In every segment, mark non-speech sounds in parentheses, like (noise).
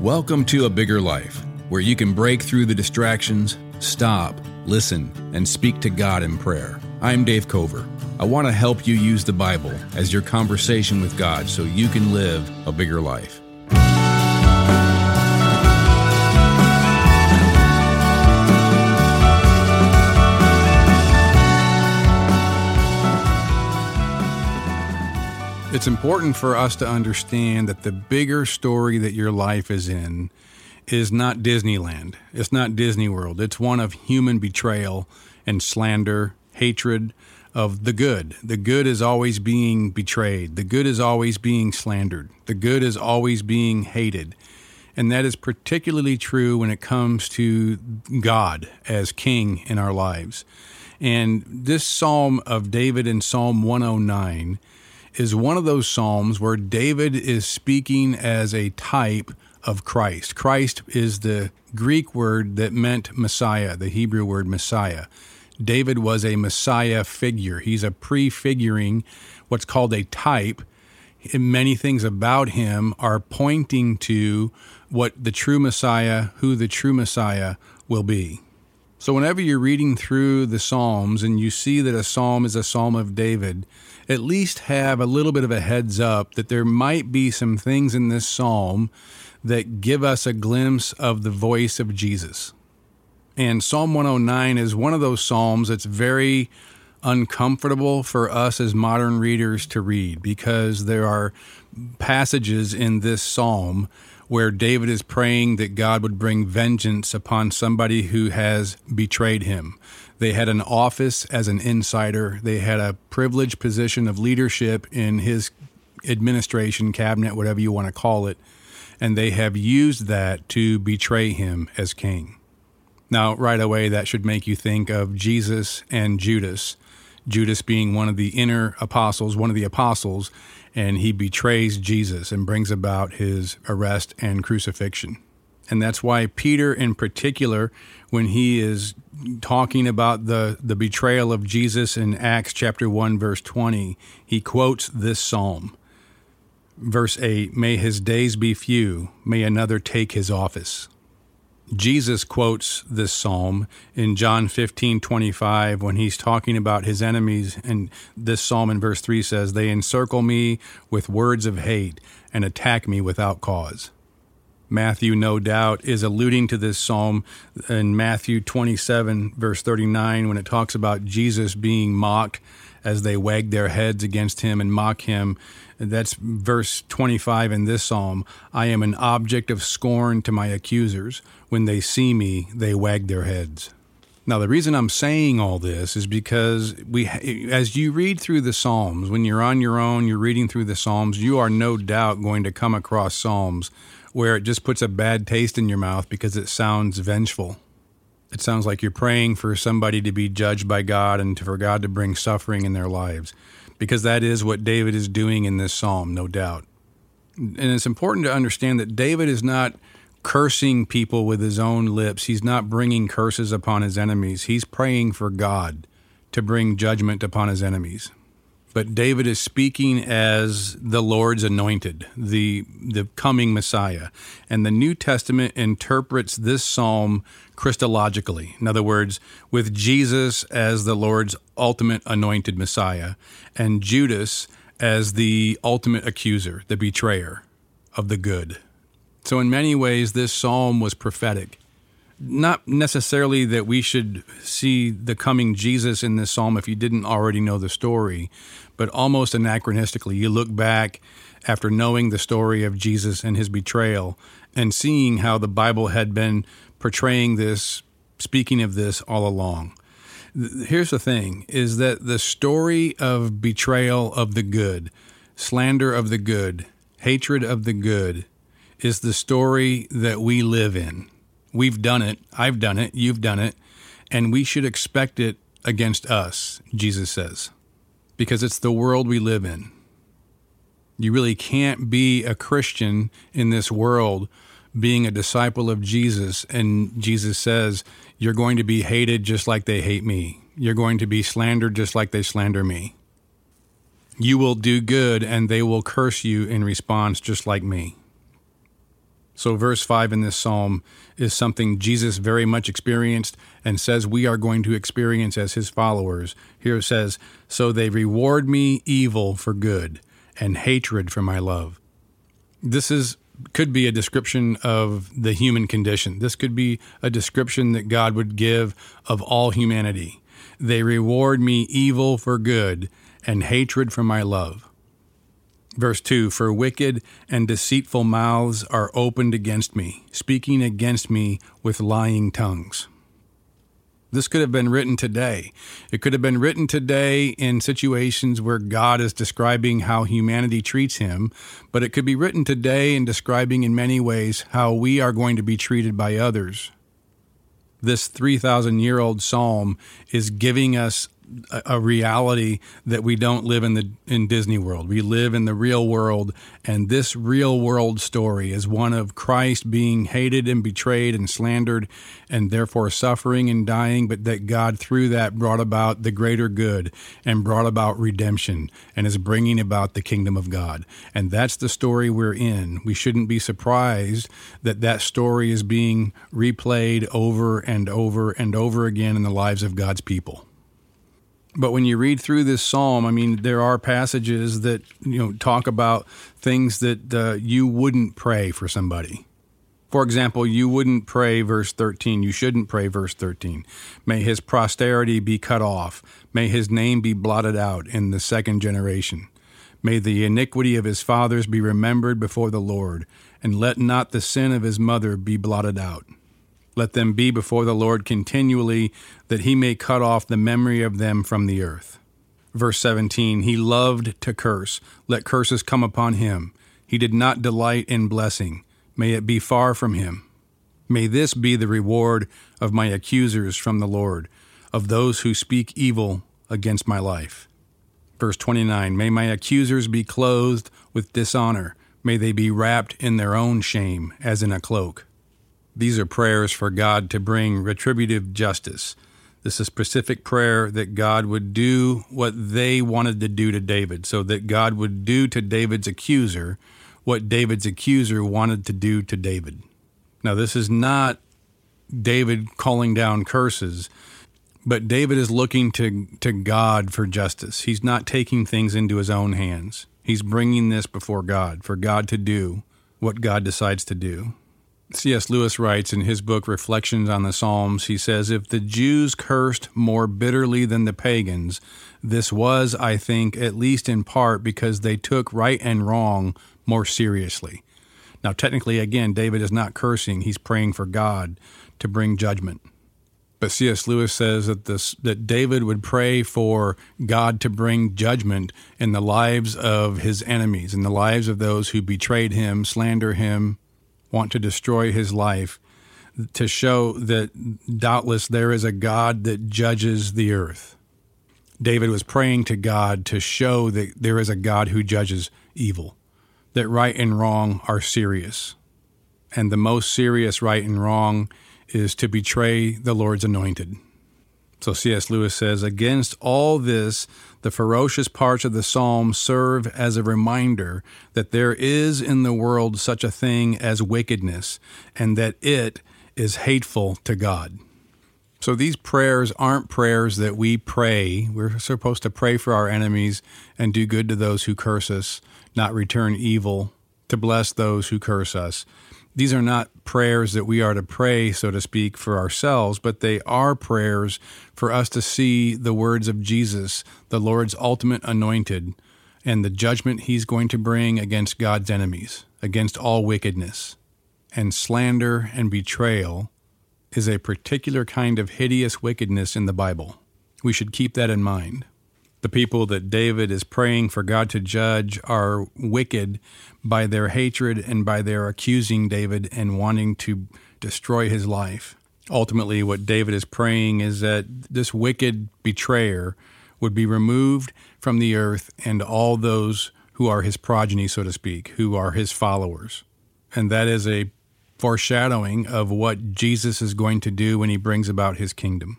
Welcome to A Bigger Life, where you can break through the distractions, stop, listen, and speak to God in prayer. I'm Dave Cover. I want to help you use the Bible as your conversation with God so you can live a bigger life. It's important for us to understand that the bigger story that your life is in is not Disneyland. It's not Disney World. It's one of human betrayal and slander, hatred of the good. The good is always being betrayed. The good is always being slandered. The good is always being hated. And that is particularly true when it comes to God as king in our lives. And this psalm of David in Psalm 109 is one of those Psalms where David is speaking as a type of Christ. Christ is the Greek word that meant Messiah, the Hebrew word Messiah. David was a Messiah figure. He's a prefiguring, what's called a type. And many things about him are pointing to what the true Messiah, who the true Messiah will be. So, whenever you're reading through the Psalms and you see that a psalm is a psalm of David, at least have a little bit of a heads up that there might be some things in this psalm that give us a glimpse of the voice of Jesus. And Psalm 109 is one of those psalms that's very uncomfortable for us as modern readers to read because there are passages in this psalm where David is praying that God would bring vengeance upon somebody who has betrayed him. They had an office as an insider, they had a privileged position of leadership in his administration, cabinet, whatever you want to call it, and they have used that to betray him as king. Now, right away, that should make you think of Jesus and Judas. Judas being one of the inner apostles, one of the apostles, and he betrays Jesus and brings about his arrest and crucifixion. And that's why Peter, in particular, when he is talking about the, the betrayal of Jesus in Acts chapter 1, verse 20, he quotes this psalm. Verse 8 May his days be few, may another take his office. Jesus quotes this psalm in John 15, 25, when he's talking about his enemies. And this psalm in verse 3 says, They encircle me with words of hate and attack me without cause. Matthew, no doubt, is alluding to this psalm in Matthew 27, verse 39, when it talks about Jesus being mocked as they wag their heads against him and mock him. That's verse 25 in this psalm. I am an object of scorn to my accusers. When they see me, they wag their heads. Now, the reason I'm saying all this is because we, as you read through the Psalms, when you're on your own, you're reading through the Psalms, you are no doubt going to come across Psalms where it just puts a bad taste in your mouth because it sounds vengeful. It sounds like you're praying for somebody to be judged by God and for God to bring suffering in their lives, because that is what David is doing in this psalm, no doubt. And it's important to understand that David is not cursing people with his own lips, he's not bringing curses upon his enemies. He's praying for God to bring judgment upon his enemies but David is speaking as the Lord's anointed, the the coming Messiah. And the New Testament interprets this psalm Christologically. In other words, with Jesus as the Lord's ultimate anointed Messiah and Judas as the ultimate accuser, the betrayer of the good. So in many ways this psalm was prophetic not necessarily that we should see the coming Jesus in this psalm if you didn't already know the story, but almost anachronistically, you look back after knowing the story of Jesus and his betrayal and seeing how the Bible had been portraying this, speaking of this all along. Here's the thing is that the story of betrayal of the good, slander of the good, hatred of the good is the story that we live in. We've done it. I've done it. You've done it. And we should expect it against us, Jesus says because it's the world we live in. You really can't be a Christian in this world being a disciple of Jesus. And Jesus says, You're going to be hated just like they hate me. You're going to be slandered just like they slander me. You will do good and they will curse you in response just like me. So, verse 5 in this psalm is something Jesus very much experienced and says we are going to experience as his followers. Here it says, So they reward me evil for good and hatred for my love. This is could be a description of the human condition. This could be a description that God would give of all humanity. They reward me evil for good and hatred for my love. Verse 2 For wicked and deceitful mouths are opened against me, speaking against me with lying tongues. This could have been written today. It could have been written today in situations where God is describing how humanity treats him, but it could be written today in describing in many ways how we are going to be treated by others. This 3,000 year old psalm is giving us a reality that we don't live in the in Disney World. We live in the real world, and this real world story is one of Christ being hated and betrayed and slandered, and therefore suffering and dying. But that God, through that, brought about the greater good and brought about redemption, and is bringing about the kingdom of God. And that's the story we're in. We shouldn't be surprised that that story is being replayed over and over and over again in the lives of God's people. But when you read through this psalm, I mean, there are passages that you know talk about things that uh, you wouldn't pray for somebody. For example, you wouldn't pray verse 13. You shouldn't pray verse 13. May his posterity be cut off. May his name be blotted out in the second generation. May the iniquity of his fathers be remembered before the Lord, and let not the sin of his mother be blotted out. Let them be before the Lord continually, that he may cut off the memory of them from the earth. Verse 17 He loved to curse. Let curses come upon him. He did not delight in blessing. May it be far from him. May this be the reward of my accusers from the Lord, of those who speak evil against my life. Verse 29 May my accusers be clothed with dishonor. May they be wrapped in their own shame, as in a cloak. These are prayers for God to bring retributive justice. This is specific prayer that God would do what they wanted to do to David, so that God would do to David's accuser what David's accuser wanted to do to David. Now, this is not David calling down curses, but David is looking to, to God for justice. He's not taking things into his own hands. He's bringing this before God for God to do what God decides to do. C.S. Lewis writes in his book Reflections on the Psalms, he says, If the Jews cursed more bitterly than the pagans, this was, I think, at least in part because they took right and wrong more seriously. Now, technically, again, David is not cursing, he's praying for God to bring judgment. But C.S. Lewis says that this that David would pray for God to bring judgment in the lives of his enemies, in the lives of those who betrayed him, slander him, want to destroy his life to show that doubtless there is a God that judges the earth. David was praying to God to show that there is a God who judges evil, that right and wrong are serious. And the most serious right and wrong is to betray the Lord's anointed. So C.S. Lewis says, Against all this, the ferocious parts of the psalm serve as a reminder that there is in the world such a thing as wickedness, and that it is hateful to God. So these prayers aren't prayers that we pray. We're supposed to pray for our enemies and do good to those who curse us, not return evil, to bless those who curse us these are not prayers that we are to pray, so to speak, for ourselves, but they are prayers for us to see the words of Jesus, the Lord's ultimate anointed, and the judgment he's going to bring against God's enemies, against all wickedness. And slander and betrayal is a particular kind of hideous wickedness in the Bible. We should keep that in mind the people that David is praying for God to judge are wicked by their hatred and by their accusing David and wanting to destroy his life. Ultimately, what David is praying is that this wicked betrayer would be removed from the earth and all those who are his progeny, so to speak, who are his followers. And that is a foreshadowing of what Jesus is going to do when he brings about his kingdom.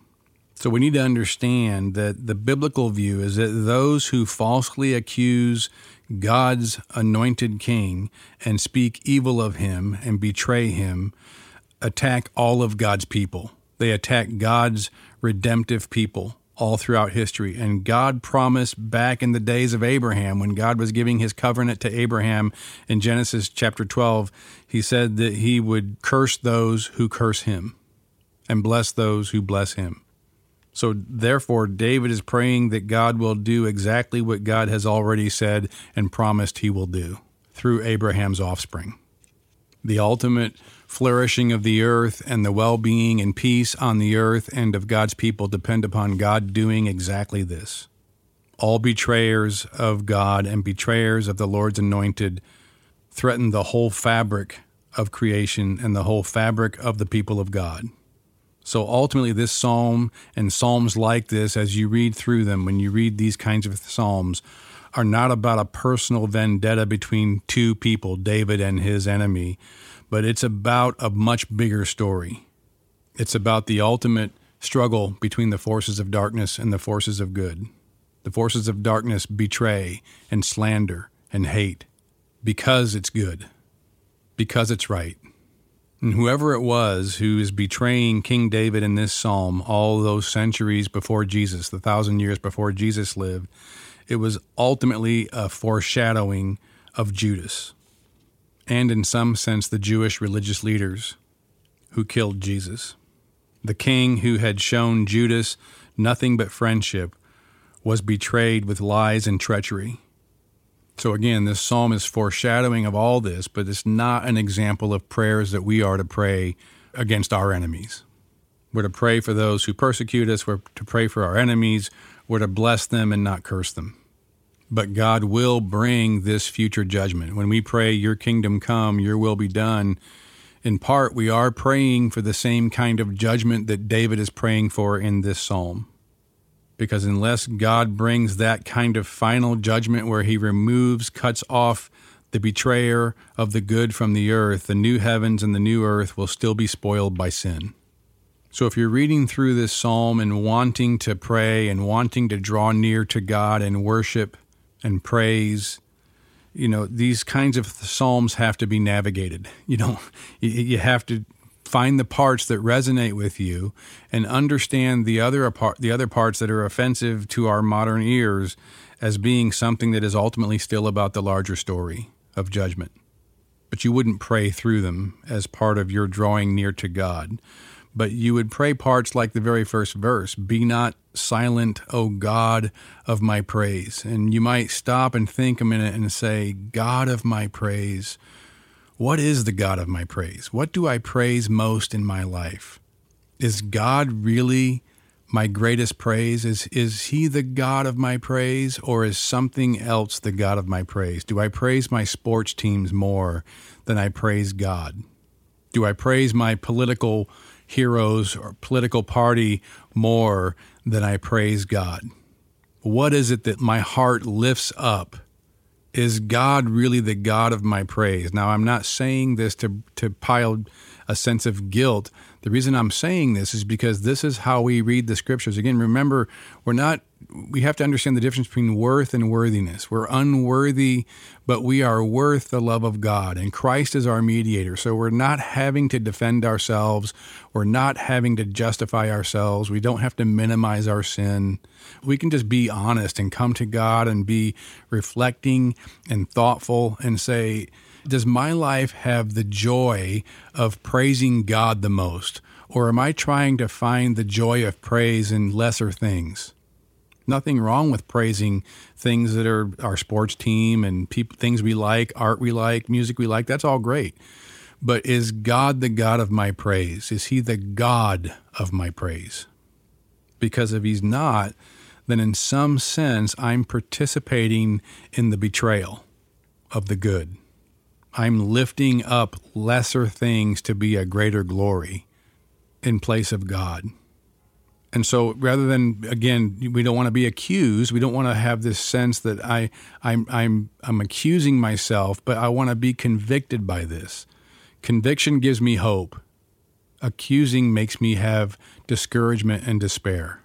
So we need to understand that the biblical view is that those who falsely accuse God's anointed king and speak evil of him and betray him, attack all of God's people. They attack God's redemptive people all throughout history. And God promised back in the days of Abraham, when God was giving his covenant to Abraham in Genesis chapter 12, he said that he would curse those who curse him and bless those who bless him. So, therefore, David is praying that God will do exactly what God has already said and promised he will do through Abraham's offspring. The ultimate flourishing of the earth and the well being and peace on the earth and of God's people depend upon God doing exactly this. All betrayers of God and betrayers of the Lord's anointed threaten the whole fabric of creation and the whole fabric of the people of God. So ultimately, this psalm and psalms like this, as you read through them, when you read these kinds of psalms, are not about a personal vendetta between two people, David and his enemy, but it's about a much bigger story. It's about the ultimate struggle between the forces of darkness and the forces of good. The forces of darkness betray and slander and hate because it's good, because it's right. And whoever it was who is betraying King David in this psalm all those centuries before Jesus, the thousand years before Jesus lived, it was ultimately a foreshadowing of Judas, and in some sense, the Jewish religious leaders who killed Jesus. The king who had shown Judas nothing but friendship was betrayed with lies and treachery. So again, this psalm is foreshadowing of all this, but it's not an example of prayers that we are to pray against our enemies. We're to pray for those who persecute us, we're to pray for our enemies, we're to bless them and not curse them. But God will bring this future judgment. When we pray, Your kingdom come, Your will be done, in part, we are praying for the same kind of judgment that David is praying for in this psalm because unless God brings that kind of final judgment where he removes, cuts off the betrayer of the good from the earth, the new heavens and the new earth will still be spoiled by sin. So if you're reading through this psalm and wanting to pray and wanting to draw near to God and worship and praise, you know, these kinds of psalms have to be navigated. (laughs) You know, you have to find the parts that resonate with you and understand the other the other parts that are offensive to our modern ears as being something that is ultimately still about the larger story of judgment. But you wouldn't pray through them as part of your drawing near to God. But you would pray parts like the very first verse be not silent o god of my praise. And you might stop and think a minute and say god of my praise what is the God of my praise? What do I praise most in my life? Is God really my greatest praise? Is, is He the God of my praise, or is something else the God of my praise? Do I praise my sports teams more than I praise God? Do I praise my political heroes or political party more than I praise God? What is it that my heart lifts up is God really the God of my praise? Now, I'm not saying this to, to pile a sense of guilt. The reason I'm saying this is because this is how we read the scriptures. Again, remember, we're not, we have to understand the difference between worth and worthiness. We're unworthy, but we are worth the love of God, and Christ is our mediator. So we're not having to defend ourselves. We're not having to justify ourselves. We don't have to minimize our sin. We can just be honest and come to God and be reflecting and thoughtful and say, does my life have the joy of praising God the most? Or am I trying to find the joy of praise in lesser things? Nothing wrong with praising things that are our sports team and people, things we like, art we like, music we like. That's all great. But is God the God of my praise? Is He the God of my praise? Because if He's not, then in some sense, I'm participating in the betrayal of the good. I'm lifting up lesser things to be a greater glory in place of God. And so rather than again, we don't want to be accused. We don't want to have this sense that I I'm I'm I'm accusing myself, but I want to be convicted by this. Conviction gives me hope. Accusing makes me have discouragement and despair.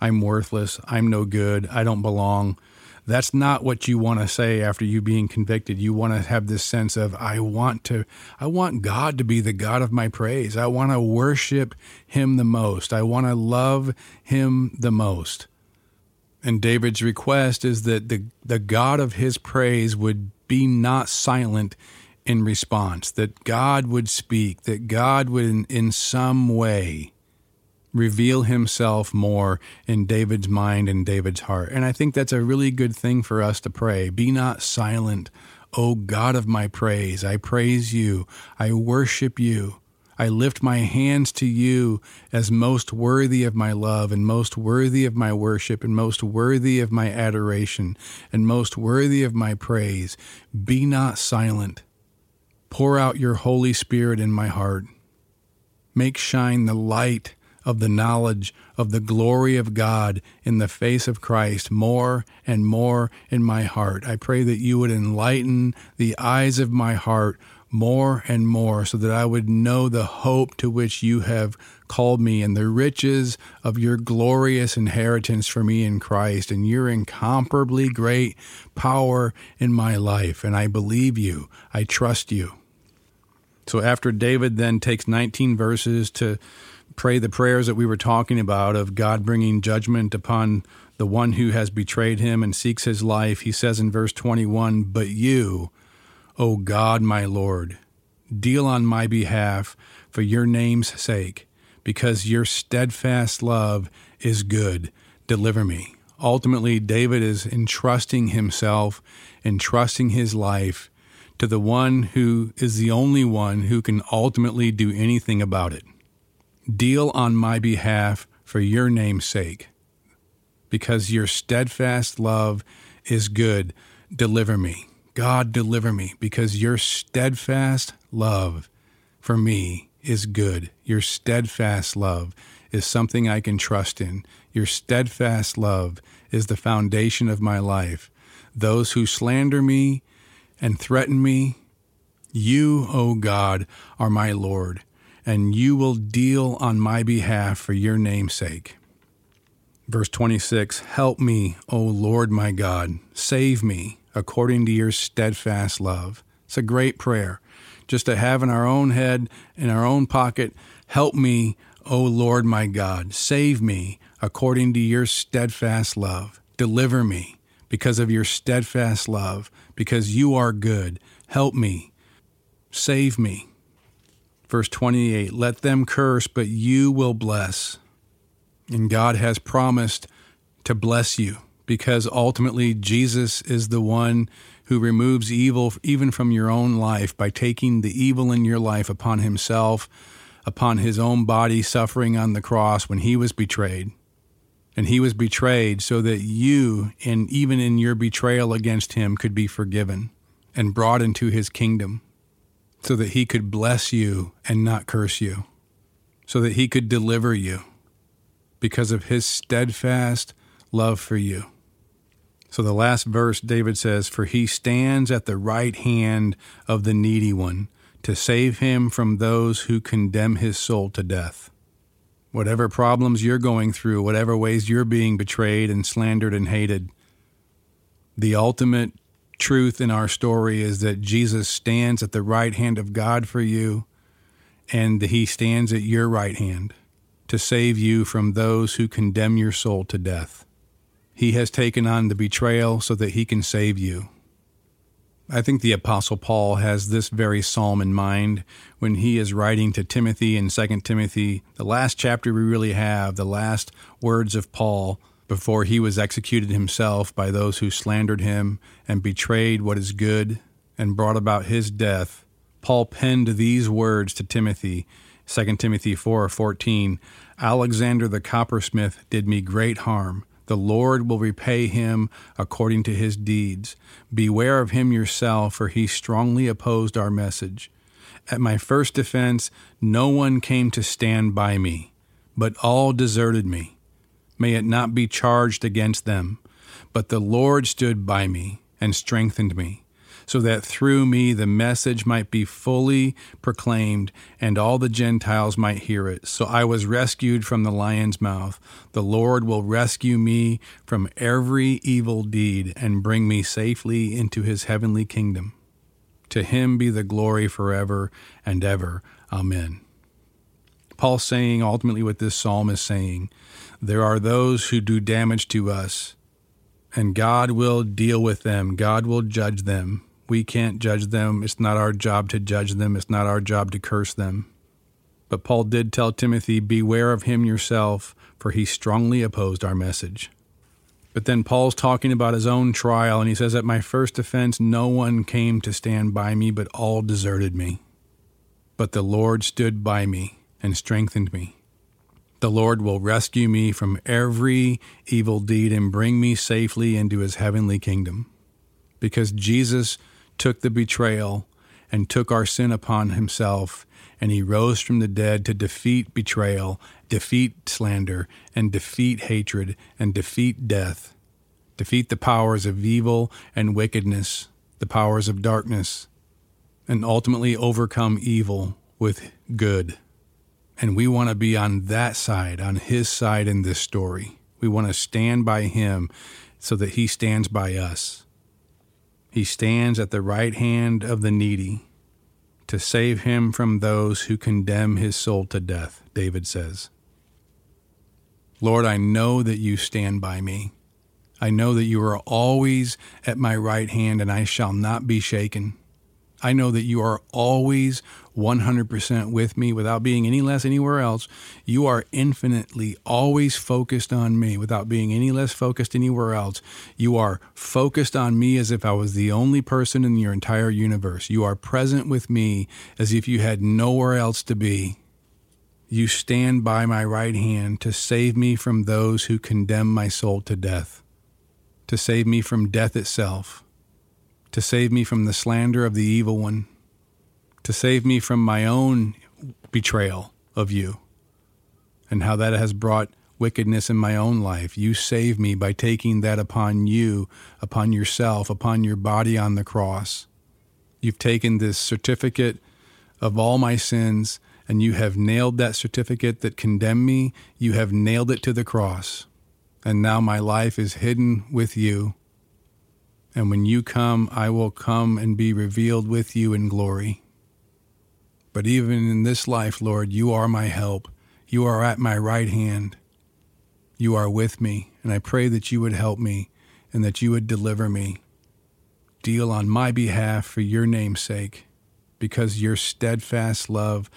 I'm worthless. I'm no good. I don't belong. That's not what you want to say after you being convicted. You want to have this sense of I want to I want God to be the God of my praise. I want to worship him the most. I want to love him the most. And David's request is that the the God of his praise would be not silent in response, that God would speak, that God would in, in some way reveal himself more in David's mind and David's heart. And I think that's a really good thing for us to pray. Be not silent, O God of my praise. I praise you. I worship you. I lift my hands to you as most worthy of my love and most worthy of my worship and most worthy of my adoration and most worthy of my praise. Be not silent. Pour out your Holy Spirit in my heart. Make shine the light of the knowledge of the glory of God in the face of Christ more and more in my heart. I pray that you would enlighten the eyes of my heart more and more so that I would know the hope to which you have called me and the riches of your glorious inheritance for me in Christ and your incomparably great power in my life. And I believe you, I trust you. So after David then takes 19 verses to pray the prayers that we were talking about of God bringing judgment upon the one who has betrayed him and seeks his life, he says in verse 21 But you, O God, my Lord, deal on my behalf for your name's sake, because your steadfast love is good. Deliver me. Ultimately, David is entrusting himself, entrusting his life to the one who is the only one who can ultimately do anything about it. Deal on my behalf for your name's sake. Because your steadfast love is good, deliver me. God, deliver me, because your steadfast love for me is good. Your steadfast love is something I can trust in. Your steadfast love is the foundation of my life. Those who slander me and threaten me, you, O God, are my Lord and you will deal on my behalf for your name's sake. Verse 26 Help me, O Lord my God, save me according to your steadfast love. It's a great prayer just to have in our own head, in our own pocket. Help me, O Lord my God, save me according to your steadfast love. Deliver me because of your steadfast love, because you are good. Help me. Save me. Verse 28 Let them curse, but you will bless. And God has promised to bless you because ultimately Jesus is the one who removes evil even from your own life by taking the evil in your life upon himself, upon his own body suffering on the cross when he was betrayed. And he was betrayed so that you, and even in your betrayal against him, could be forgiven and brought into his kingdom so that he could bless you and not curse you, so that he could deliver you because of his steadfast love for you. So the last verse, David says, For he stands at the right hand of the needy one to save him from those who condemn his soul to death. Whatever problems you're going through, whatever ways you're being betrayed and slandered and hated, the ultimate truth in our story is that Jesus stands at the right hand of God for you, and he stands at your right hand to save you from those who condemn your soul to death. He has taken on the betrayal so that he can save you. I think the Apostle Paul has this very psalm in mind when he is writing to Timothy in 2 Timothy, the last chapter we really have, the last words of Paul before he was executed himself by those who slandered him and betrayed what is good and brought about his death, Paul penned these words to Timothy, 2 Timothy 4:14, Alexander the coppersmith did me great harm. The Lord will repay him according to his deeds. Beware of him yourself, for he strongly opposed our message. At my first defense, no one came to stand by me, but all deserted me may it not be charged against them. But the Lord stood by me and strengthened me, so that through me the message might be fully proclaimed and all the Gentiles might hear it. So I was rescued from the lion's mouth. The Lord will rescue me from every evil deed and bring me safely into his heavenly kingdom. To him be the glory forever and ever. Amen. Paul saying ultimately what this psalm is saying there are those who do damage to us, and God will deal with them. God will judge them. We can't judge them. It's not our job to judge them. It's not our job to curse them. But Paul did tell Timothy, Beware of him yourself, for he strongly opposed our message. But then Paul's talking about his own trial, and he says, At my first offense, no one came to stand by me, but all deserted me. But the Lord stood by me and strengthened me. The Lord will rescue me from every evil deed and bring me safely into his heavenly kingdom. Because Jesus took the betrayal and took our sin upon himself, and he rose from the dead to defeat betrayal, defeat slander, and defeat hatred, and defeat death, defeat the powers of evil and wickedness, the powers of darkness, and ultimately overcome evil with good. And we want to be on that side, on his side in this story. We want to stand by him so that he stands by us. He stands at the right hand of the needy to save him from those who condemn his soul to death, David says. Lord, I know that you stand by me. I know that you are always at my right hand, and I shall not be shaken. I know that you are always 100% with me without being any less anywhere else. You are infinitely always focused on me without being any less focused anywhere else. You are focused on me as if I was the only person in your entire universe. You are present with me as if you had nowhere else to be. You stand by my right hand to save me from those who condemn my soul to death, to save me from death itself to save me from the slander of the evil one, to save me from my own betrayal of you, and how that has brought wickedness in my own life. You save me by taking that upon you, upon yourself, upon your body on the cross. You've taken this certificate of all my sins and you have nailed that certificate that condemned me. You have nailed it to the cross. And now my life is hidden with you and when you come, I will come and be revealed with you in glory. But even in this life, Lord, you are my help. You are at my right hand. You are with me, and I pray that you would help me and that you would deliver me. Deal on my behalf for your name's sake, because your steadfast love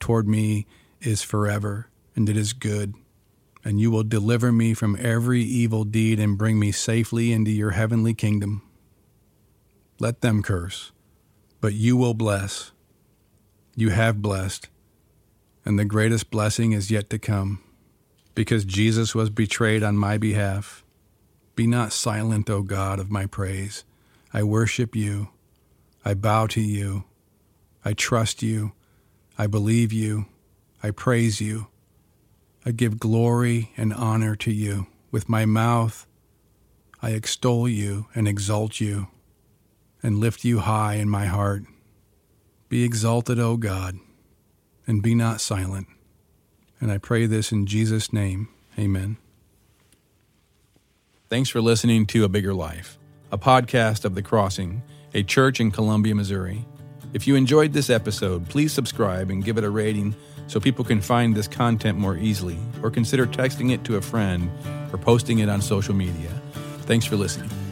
toward me is forever, and it is good and you will deliver me from every evil deed and bring me safely into your heavenly kingdom. Let them curse, but you will bless. You have blessed, and the greatest blessing is yet to come, because Jesus was betrayed on my behalf. Be not silent, O God of my praise. I worship you. I bow to you. I trust you. I believe you. I praise you. I give glory and honor to you. With my mouth, I extol you and exalt you and lift you high in my heart. Be exalted, O God, and be not silent. And I pray this in Jesus' name. Amen. Thanks for listening to A Bigger Life, a podcast of The Crossing, a church in Columbia, Missouri. If you enjoyed this episode, please subscribe and give it a rating so people can find this content more easily, or consider texting it to a friend or posting it on social media. Thanks for listening.